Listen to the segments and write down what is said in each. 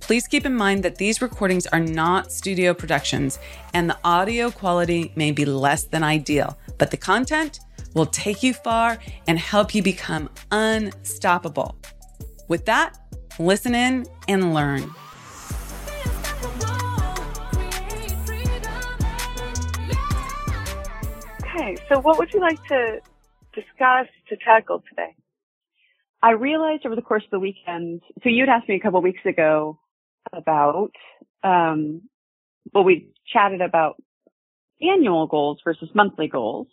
Please keep in mind that these recordings are not studio productions and the audio quality may be less than ideal, but the content will take you far and help you become unstoppable. With that, listen in and learn. Okay, so what would you like to discuss to tackle today? I realized over the course of the weekend, so you'd asked me a couple weeks ago about, um, well, we chatted about annual goals versus monthly goals.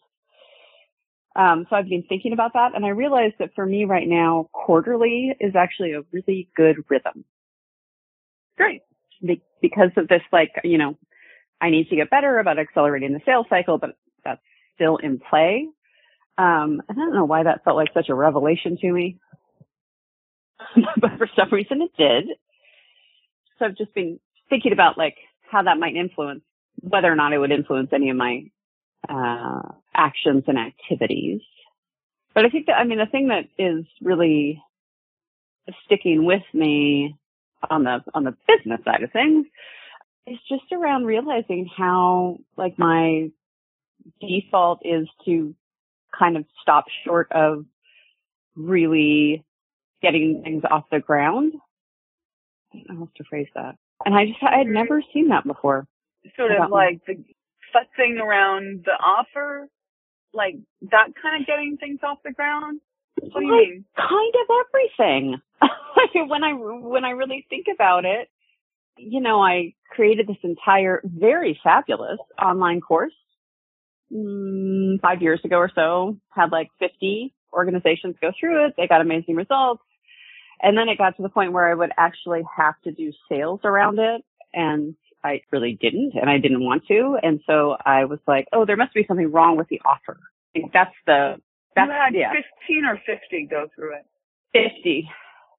Um, so I've been thinking about that and I realized that for me right now, quarterly is actually a really good rhythm. Great. Be- because of this, like, you know, I need to get better about accelerating the sales cycle, but that's still in play. Um, I don't know why that felt like such a revelation to me, but for some reason it did so I've just been thinking about like how that might influence whether or not it would influence any of my uh, actions and activities. But I think that I mean the thing that is really sticking with me on the on the business side of things is just around realizing how like my default is to kind of stop short of really getting things off the ground I don't know how to phrase that. And I just, I had never seen that before. Sort of like the fussing around the offer, like that kind of getting things off the ground. What do you mean? Kind of everything. when I, when I really think about it, you know, I created this entire very fabulous online course mm, five years ago or so, had like 50 organizations go through it. They got amazing results. And then it got to the point where I would actually have to do sales around it and I really didn't and I didn't want to. And so I was like, oh, there must be something wrong with the offer. I think that's the, that's, you had yeah. 15 or 50 go through it. 50.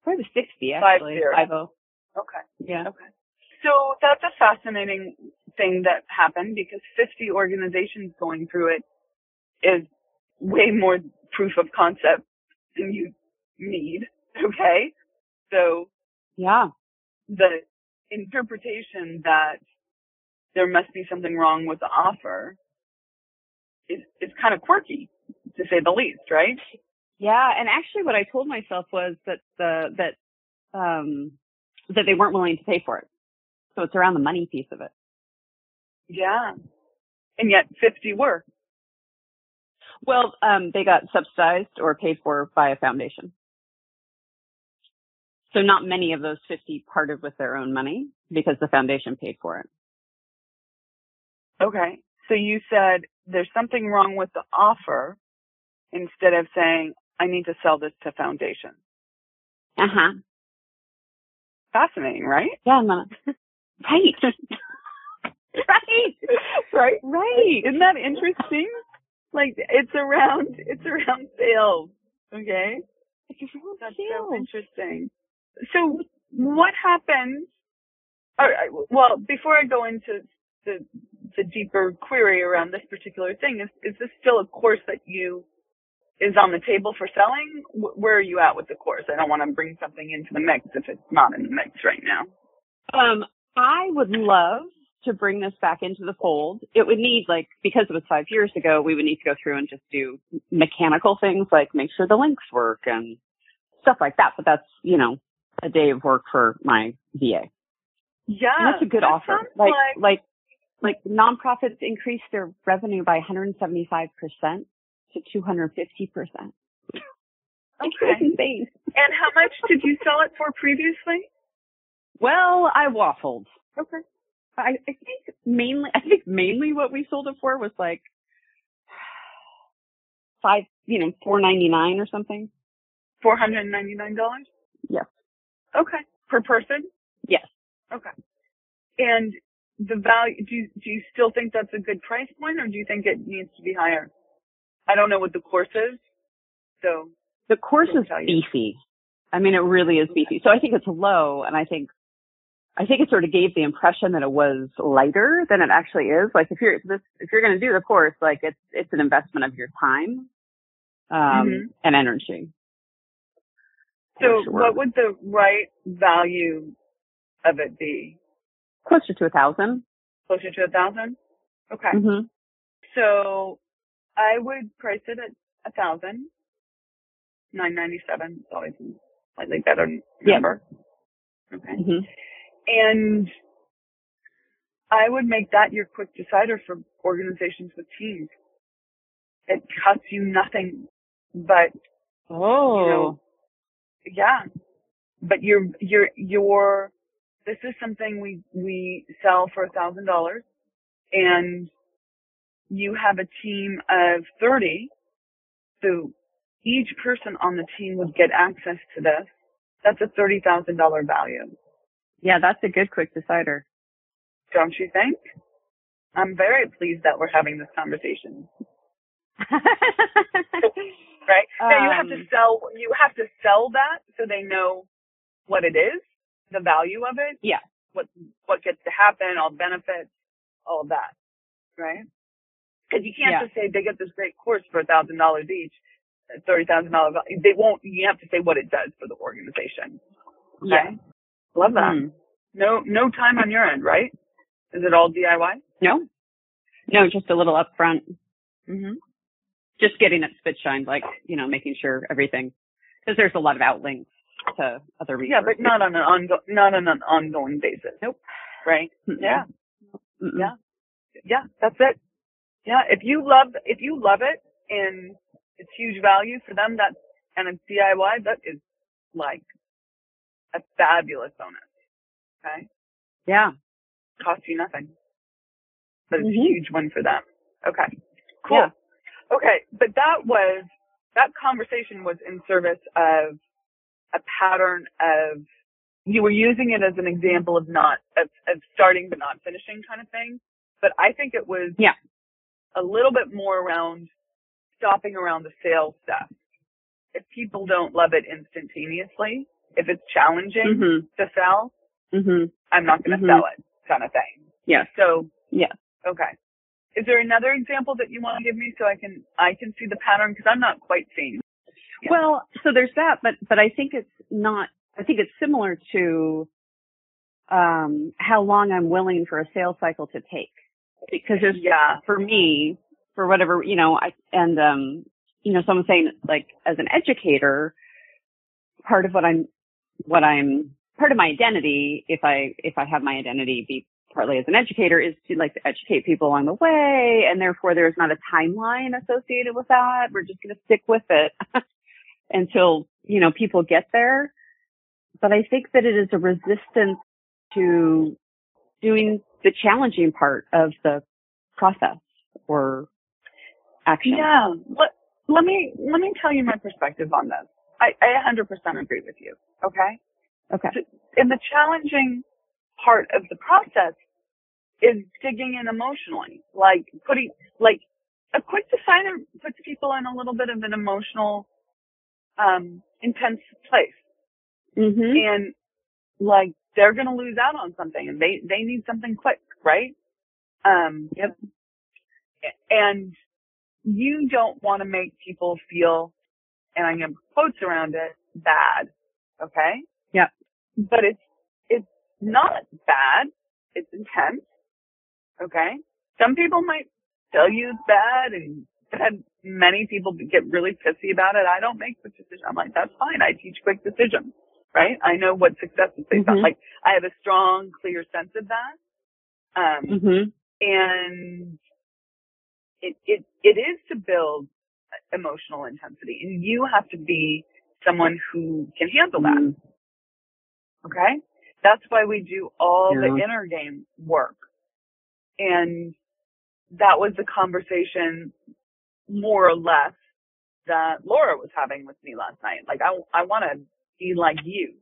Probably 60 actually. Five zero. Okay. Yeah. Okay. So that's a fascinating thing that happened because 50 organizations going through it is way more proof of concept than you need. Okay. So yeah, the interpretation that there must be something wrong with the offer is, is kind of quirky to say the least, right? Yeah. And actually what I told myself was that the, that, um, that they weren't willing to pay for it. So it's around the money piece of it. Yeah. And yet 50 were. Well, um, they got subsidized or paid for by a foundation. So not many of those 50 parted with their own money because the foundation paid for it. Okay. So you said there's something wrong with the offer instead of saying, I need to sell this to foundation. Uh huh. Fascinating, right? Yeah, I'm right. right. Right. Right. Isn't that interesting? Like it's around, it's around sales. Okay. It's around That's sales. so interesting. So what happens? Or, well, before I go into the the deeper query around this particular thing, is is this still a course that you is on the table for selling? Where are you at with the course? I don't want to bring something into the mix if it's not in the mix right now. Um, I would love to bring this back into the fold. It would need like because it was five years ago, we would need to go through and just do mechanical things like make sure the links work and stuff like that. But that's you know a day of work for my VA. Yeah, And that's a good that offer. Like, like like, like nonprofits increase their revenue by 175% to 250%. Okay. insane. And how much did you sell it for previously? Well, I waffled. Okay. I, I think mainly, I think mainly what we sold it for was like five, you know, four ninety nine or something. Four hundred and ninety nine dollars. Yes. Okay. Per person. Yes. Okay. And the value, do you, do you still think that's a good price point or do you think it needs to be higher? I don't know what the course is. So the course is beefy. I mean, it really is beefy. So I think it's low and I think, I think it sort of gave the impression that it was lighter than it actually is. Like if you're this, if you're going to do the course, like it's, it's an investment of your time, um, mm-hmm. and energy. So what would the right value of it be? Closer to a thousand. Closer to a thousand? Okay. Mm-hmm. So I would price it at a thousand. Nine ninety seven is always a slightly better number. Yeah. Okay. Mm-hmm. And I would make that your quick decider for organizations with teams. It costs you nothing but oh you know, yeah. But you're you're you're this is something we we sell for a thousand dollars and you have a team of 30 so each person on the team would get access to this. That's a $30,000 value. Yeah that's a good quick decider. Don't you think? I'm very pleased that we're having this conversation right um, now you have to um, sell you have to sell that so they know what it is the value of it. Yeah. What what gets to happen, all benefits, all of that, right? Because you can't yeah. just say they get this great course for a thousand dollars each, thirty thousand dollars. They won't. You have to say what it does for the organization. Okay? Yeah. Love that. Mm. No no time on your end, right? Is it all DIY? No. No, just a little upfront. Mhm. Just getting it spit shined, like you know, making sure everything, because there's a lot of outlinks to other resources. Yeah, but not on an ongo- not on an ongoing basis. Nope. Right? Mm-mm. Yeah. Mm-mm. Yeah. Yeah, that's it. Yeah, if you love if you love it and it's huge value for them, that and it's DIY, that is like a fabulous bonus. Okay. Yeah. Costs you nothing, but it's mm-hmm. a huge one for them. Okay. Cool. Yeah. Okay, but that was that conversation was in service of a pattern of you were using it as an example of not of, of starting but not finishing kind of thing. But I think it was yeah a little bit more around stopping around the sales stuff. If people don't love it instantaneously, if it's challenging mm-hmm. to sell, mm-hmm. I'm not going to mm-hmm. sell it, kind of thing. Yeah. So yeah. Okay. Is there another example that you want to give me so I can I can see the pattern because I'm not quite seeing yeah. Well, so there's that, but but I think it's not. I think it's similar to um, how long I'm willing for a sales cycle to take. Because there's yeah. for me, for whatever you know, I and um, you know, so I'm saying like as an educator, part of what I'm what I'm part of my identity, if I if I have my identity be partly as an educator, is to like to educate people along the way, and therefore there's not a timeline associated with that. We're just going to stick with it. until, you know, people get there. But I think that it is a resistance to doing the challenging part of the process or action. Yeah. Let, let me, let me tell you my perspective on this. I, I 100% agree with you. Okay. Okay. And the challenging part of the process is digging in emotionally, like putting, like a quick decider puts people in a little bit of an emotional um, intense place. Mm-hmm. And like they're going to lose out on something and they, they need something quick, right? Um, yep. And you don't want to make people feel, and I'm going to quotes around it, bad. Okay? Yeah. But it's, it's not bad. It's intense. Okay? Some people might tell you it's bad and had many people get really pissy about it. I don't make quick decisions. I'm like, that's fine. I teach quick decisions, right? I know what success is based mm-hmm. on. Like, I have a strong, clear sense of that. Um, mm-hmm. and it, it, it is to build emotional intensity and you have to be someone who can handle that. Mm-hmm. Okay. That's why we do all yeah. the inner game work. And that was the conversation more or less that Laura was having with me last night. Like I, I want to be like you.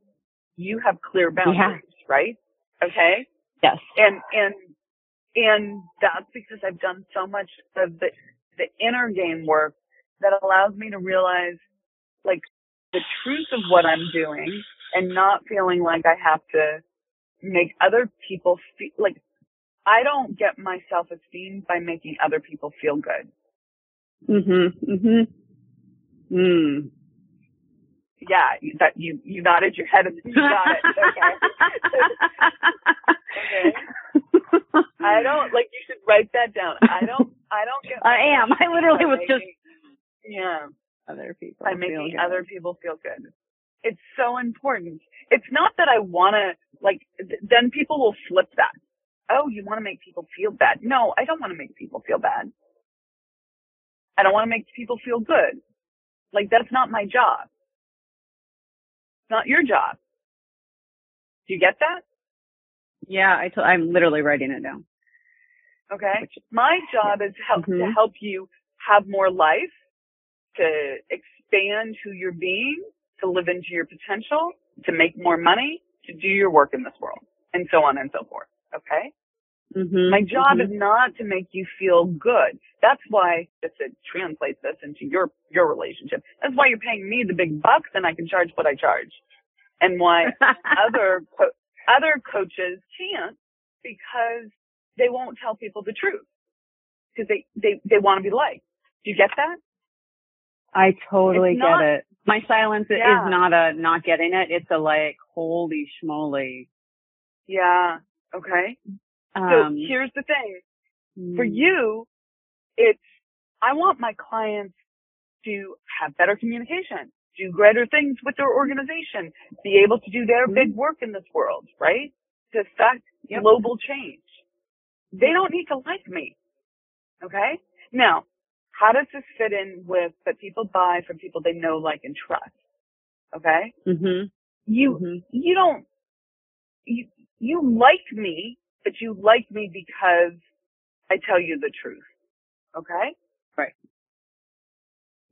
You have clear boundaries, yeah. right? Okay. Yes. And and and that's because I've done so much of the the inner game work that allows me to realize like the truth of what I'm doing and not feeling like I have to make other people feel like I don't get my self esteem by making other people feel good. Mhm. Mhm. Mm. Yeah, that you you nodded your head and you got it. Okay. okay. I don't like you should write that down. I don't I don't get I am. I literally was making, just yeah other people. by making other people feel good. It's so important. It's not that I want to like th- then people will flip that. Oh, you want to make people feel bad. No, I don't want to make people feel bad. I don't want to make people feel good. Like that's not my job. It's not your job. Do you get that? Yeah, I t- I'm literally writing it down. Okay. My job is help to Mhm. help you have more life, to expand who you're being, to live into your potential, to make more money, to do your work in this world, and so on and so forth. Okay. Mhm. My job Mhm. is not to make you feel good. That's why, just to translate this into your, your relationship, that's why you're paying me the big bucks and I can charge what I charge. And why other, co- other coaches can't because they won't tell people the truth. Because they, they, they want to be liked. Do you get that? I totally It's get not- it. My silence Yeah. is not a not getting it. It's a like, holy schmoly. Yeah. Okay. So Um, here's the thing. For mm, you, it's, I want my clients to have better communication, do greater things with their organization, be able to do their Mhm. big work in this world, right? To affect Yep. global change. They don't need to like me. Okay? Now, how does this fit in with that people buy from people they know, like, and trust? Okay? Mm-hmm. You, Mhm. you don't, you, you like me, but you like me because I tell you the truth. Okay? Right.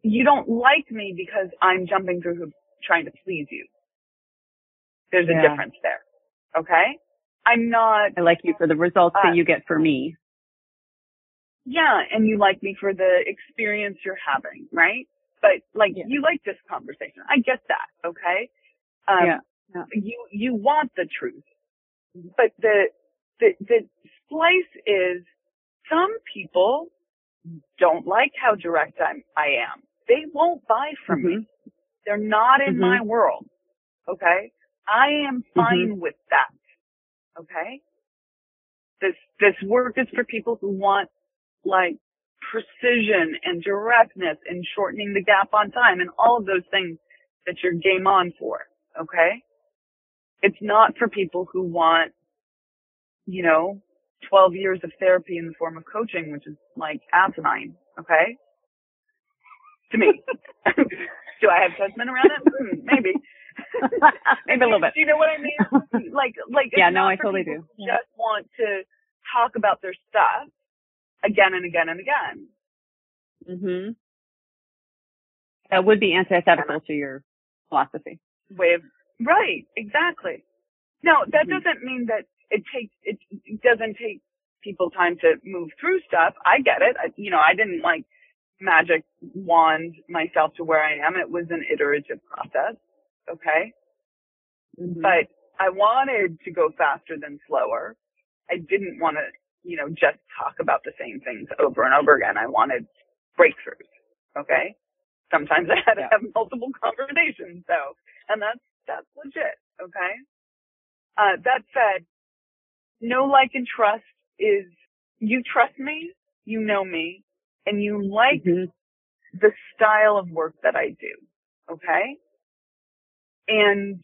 You don't like me because I'm jumping through hoops trying to please you. There's a difference there. Okay? I'm not, I like you for the results Uh, that you get for me. yeah, and you like me for the experience you're having, right? But like, Yeah. you like this conversation. I get that. Okay? Um, Yeah. Yeah. you you want the truth, but the the the splice is some people don't like how direct I'm I am. They won't buy from me. Mhm. They're not in Mhm. my world. Okay, I am fine with that. Okay, this this work is for people who want like precision and directness and shortening the gap on time and all of those things that you're game on for. Okay. It's not for people who want, you know, 12 years of therapy in the form of coaching, which is like asinine. Okay. To me. Do I have judgment around it? Hmm, maybe. Maybe a little bit. Do you know what I mean? Like, like, Yeah, no, I totally do. Just want to talk about their stuff again and again and again. Mm-hmm. That would be antithetical to your philosophy. way of right exactly. Now that Mhm. doesn't mean that it takes it, it doesn't take people time to move through stuff. I get it. I, you know i didn't like magic wand myself to where i am. It was an iterative process okay? Mhm. but i wanted to go faster than slower. I didn't want to you know just talk about the same things over and over again. I wanted breakthroughs okay? Sometimes i had to Yeah. have multiple conversations though and that's that's legit okay uh that said no like and trust is you trust me you know me and you like Mhm. the style of work that I do. Okay? And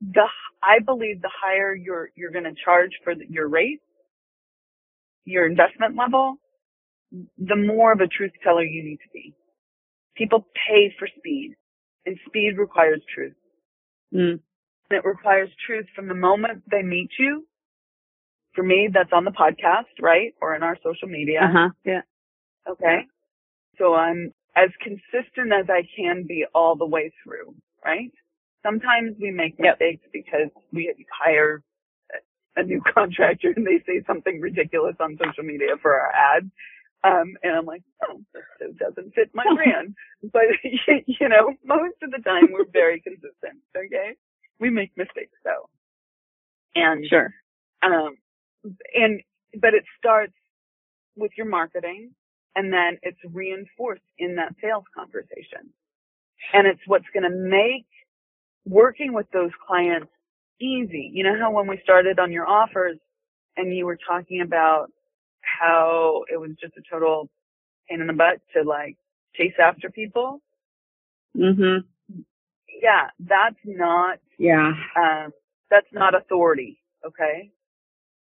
the, I believe the higher you're, you're going to charge for the, your rate, your investment level, the more of a truth teller you need to be. People pay for speed and speed requires truth. Mm. It requires truth from the moment they meet you. For me, that's on the podcast, right? Or in our social media. Uh huh. Yeah. Okay. So I'm as consistent as I can be all the way through, right? Sometimes we make Yep. mistakes because we hire a new contractor and they say something ridiculous on social media for our ad. Um, and I'm like, oh, this doesn't fit my brand. But, you know, most of the time we're very consistent. Okay. We make mistakes though. And, sure. Um, and, but it starts with your marketing and then it's reinforced in that sales conversation. And it's what's going to make working with those clients easy. You know how when we started on your offers and you were talking about how it was just a total pain in the butt to like chase after people? Mhm. Yeah, that's not Yeah. um that's not authority, okay?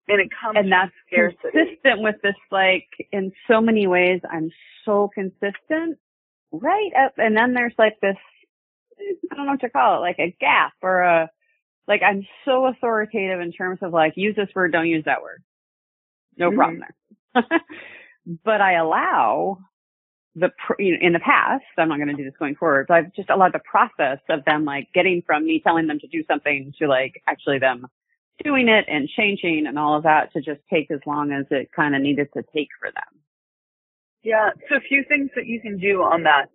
And it comes and that's scarcity. consistent with this like in so many ways i'm so consistent right up and then there's like this i don't know what to call it like a gap or a like i'm so authoritative in terms of like use this word don't use that word no Mhm. problem there but i allow the you know, in the past i'm not going to do this going forward but i've just allowed the process of them like getting from me telling them to do something to like actually them doing it and changing and all of that to just take as long as it kind of needed to take for them. Yeah, so a few things that you can do on that.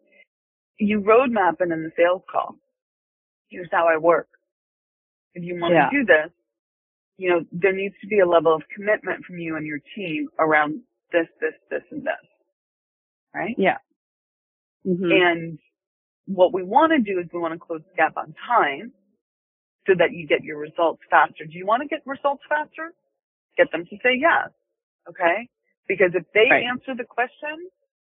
You roadmap it in the sales call. Here's how I work. If you want Yeah. to do this, you know, there needs to be a level of commitment from you and your team around this, this, this, and this. Right? Yeah. hmm And what we want to do is we want to close the gap on time so that you get your results faster. Do you want to get results faster? Get them to say yes. Okay? Because if they Right. answer the question,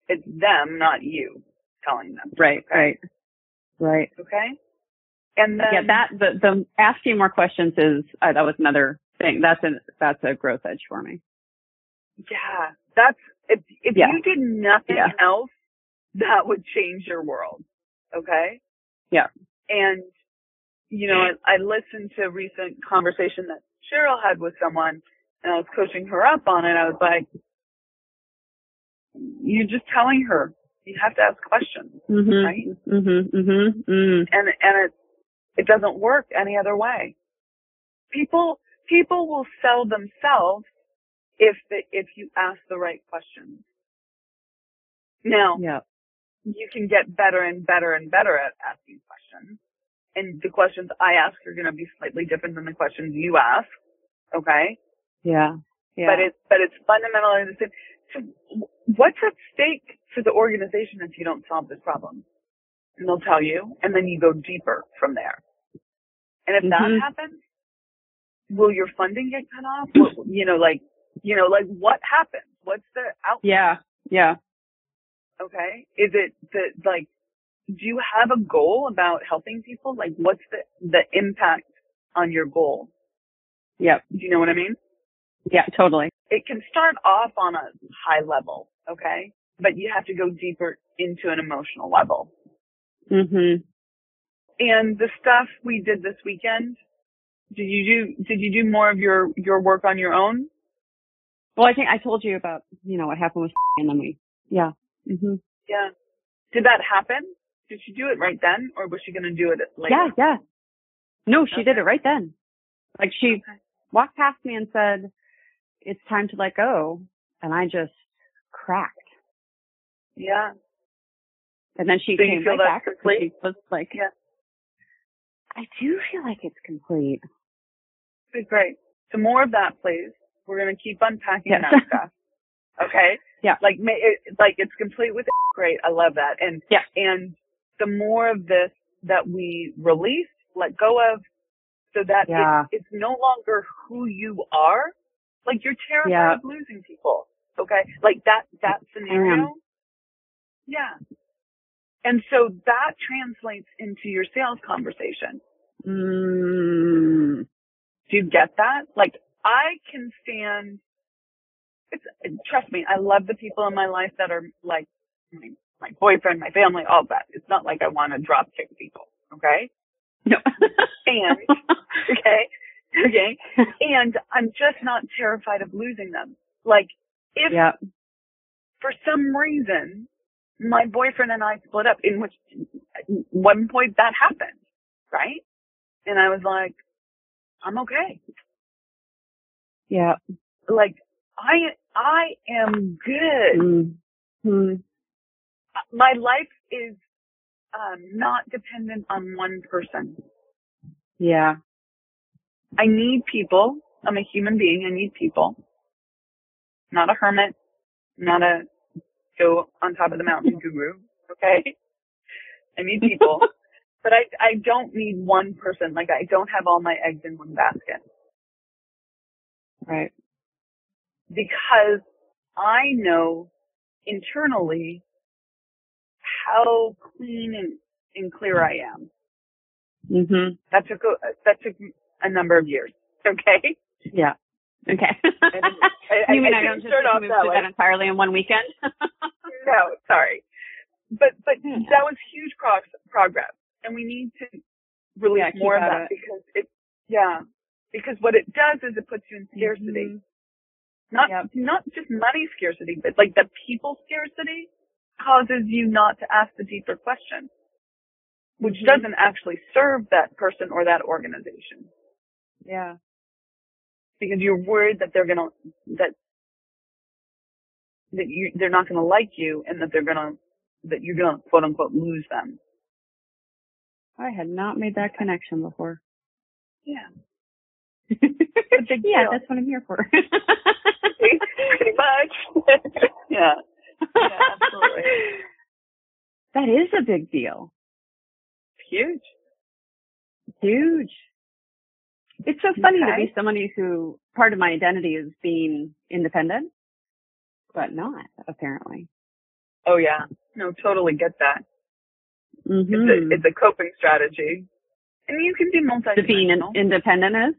it's them, not you, telling them. right, Okay? right, right. Okay? And then, yeah, that the the asking more questions is uh, that was another thing. That's a that's a growth edge for me. yeah, that's, if, if Yeah. you did nothing Yeah. else, that would change your world. Okay? Yeah. And, you know, I, I listened to a recent conversation that Cheryl had with someone and I was coaching her up on it. I was like, you're just telling her you have to ask questions. Mhm. Right. Mhm. Mhm. mm-hmm, And, and it, it doesn't work any other way. People, people will sell themselves if the, if you ask the right questions. Now, Yeah. you can get better and better and better at asking questions. And the questions I ask are going to be slightly different than the questions you ask. Okay. Yeah. Yeah. But it's, but it's fundamentally the same. So what's at stake for the organization if you don't solve this problem? And they'll tell you, and then you go deeper from there. And if Mhm. that happens, will your funding get cut off? What, you know, like, you know, like what happens? What's the outcome? yeah. Yeah. Okay. Is it the, like, do you have a goal about helping people? Like, what's the, the impact on your goal? Yep. Do you know what I mean? Yeah. Totally. It can start off on a high level. Okay. But you have to go deeper into an emotional level. Mm-hmm. And the stuff we did this weekend, did you do, did you do more of your, your work on your own? Well, I think I told you about you know what happened with and then we. Yeah. Mhm. Yeah. Did that happen? Did she do it right then or was she going to do it later? Yeah. Yeah. No, she did it right then. Like she Okay. walked past me and said, "It's time to let go," and I just cracked. Yeah. And then she So came right back. She was like, Yeah. I do feel like it's complete. Great. So more of that, please. We're going to keep unpacking Yes. that stuff. Okay? Yeah. Like, it, like it's complete with great. I love that. And, Yeah. and the more of this that we release, let go of, so that Yeah. it, it's no longer who you are. Like you're terrified Yeah. of losing people. Okay? Like that, that scenario. Yeah. And so that translates into your sales conversation. Mm, Do you get that? Like I can stand. It's trust me. I love the people in my life that are like my my boyfriend, my family, all that. It's not like I want to drop kick people. Okay. no. And okay, okay. And I'm just not terrified of losing them. Like if yeah. for some reason my boyfriend and I split up, in which at one point that happened, right? And I was like, I'm okay. Yeah. Like I I am good. Mm-hmm. My life is um, not dependent on one person. Yeah. I need people. I'm a human being. I need people. Not a hermit. Not a go on top of the mountain guru. Okay. I need people. but I, I don't need one person. Like I don't have all my eggs in one basket. Right. Because I know internally how clean and, and clear I am. Mm-hmm. That took a, that took a number of years. Okay. Yeah. Okay. I, you mean I, I, don't just start off move that to way. that entirely in one weekend? no, sorry. But but Yeah. that was huge pro- progress, and we need to release Yeah, more of that it. because it yeah because what it does is it puts you in scarcity, not Yep. not just money scarcity, but like the people scarcity causes you not to ask the deeper question, which Mhm. doesn't actually serve that person or that organization Yeah. Because you're worried that they're gonna that that you they're not gonna like you and that they're gonna that you're gonna quote unquote lose them. I had not made that connection before. Yeah. yeah, deal. that's what I'm here for. Pretty much. yeah. Yeah, absolutely. That is a big deal. Huge. Huge. It's so funny to be somebody who part of my identity is being independent, but not apparently. Oh yeah. No, totally get that. Mm-hmm. It's a it's a coping strategy. And you can be the being in- multidimensional. independent is.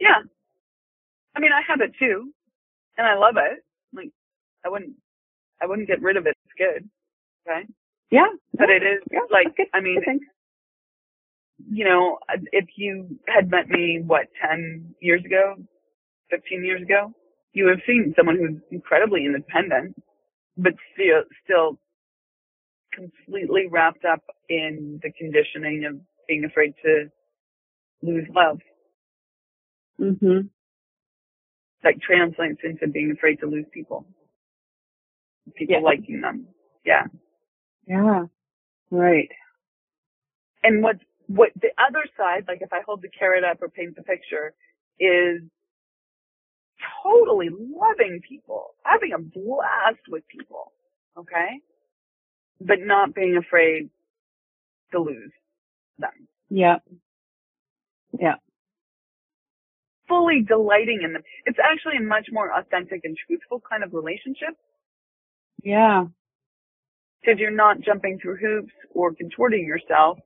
Yeah. I mean I have it too. And I love it. Like I wouldn't I wouldn't get rid of it. It's good. Okay. Yeah, But it is yeah, like. I mean. You know, if you had met me, what, 10 years ago, 15 years ago, you would have seen someone who's incredibly independent, but still, still completely wrapped up in the conditioning of being afraid to lose love. Mm-hmm. That translates into being afraid to lose people. People Yeah. liking them. Yeah. Yeah. Right. and what what the other side, like if I hold the carrot up or paint the picture, is totally loving people, having a blast with people, okay, but not being afraid to lose them, Yeah. Yeah. fully delighting in them. It's actually a much more authentic and truthful kind of relationship Yeah. because you're not jumping through hoops or contorting yourself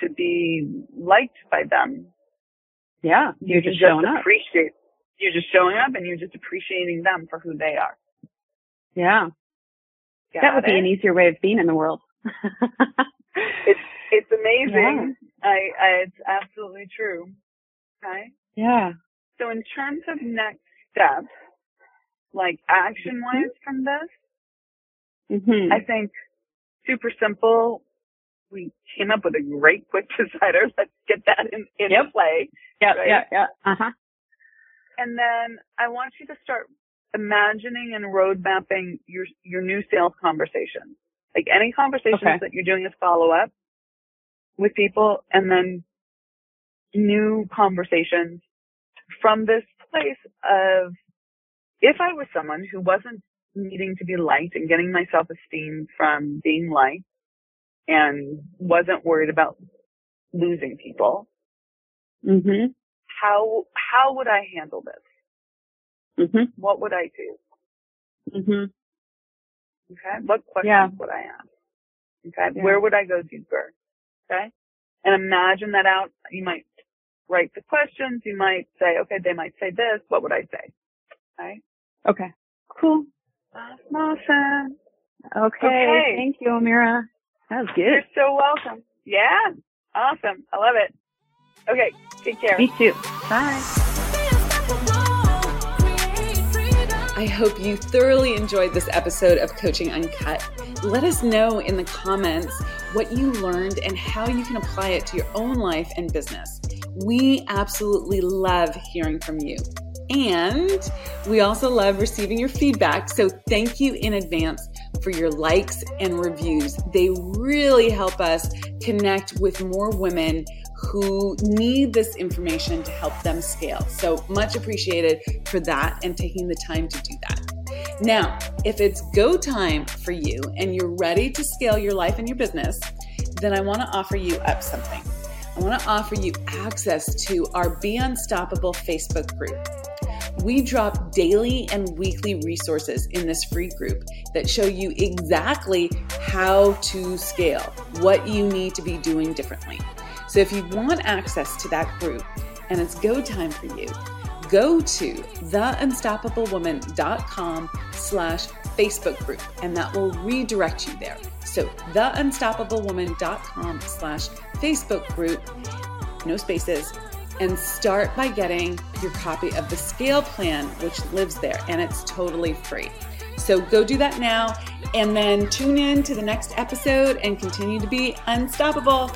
to be liked by them. Yeah. You're can just showing up. appreciate. You're just showing up and you're just appreciating them for who they are. Yeah. Got that would be an easier way of being in the world. It's it's amazing. I, I it's absolutely true. Okay. yeah. So in terms of next steps, like action wise from this, Mhm. I think super simple. We came up with a great quick decider. Let's get that in, in Yep. play. yeah. right? Yeah. Yeah. Uh huh. And then I want you to start imagining and road mapping your your new sales conversations. Like any conversations Okay. that you're doing as follow up with people and then new conversations from this place of if I was someone who wasn't needing to be liked and getting my self esteem from being liked and wasn't worried about losing people, Mhm. how how would I handle this? Mhm. What would I do? Mhm. Okay. What questions Yeah. would I ask? Okay. Yeah. Where would I go deeper? Okay. And imagine that out. You might write the questions. You might say, okay, they might say this. What would I say? Okay. Okay. Cool. Awesome. Okay. Okay. Thank you, Amira. That was good. You're so welcome. Yeah. Awesome. I love it. Okay. Take care. Me too. Bye. I hope you thoroughly enjoyed this episode of Coaching Uncut. Let us know in the comments what you learned and how you can apply it to your own life and business. We absolutely love hearing from you. And we also love receiving your feedback. So thank you in advance for your likes and reviews. They really help us connect with more women who need this information to help them scale. So much appreciated for that and taking the time to do that. Now, if it's go time for you and you're ready to scale your life and your business, then I want to offer you up something. I want to offer you access to our Be Unstoppable Facebook group. We drop daily and weekly resources in this free group that show you exactly how to scale, what you need to be doing differently. So if you want access to that group and it's go time for you, go to theunstoppablewoman.com slash Facebook group, and that will redirect you there. So theunstoppablewoman.com slash Facebook group, no spaces, and start by getting your copy of the scale plan, which lives there, and it's totally free. So go do that now, and then tune in to the next episode and continue to be unstoppable.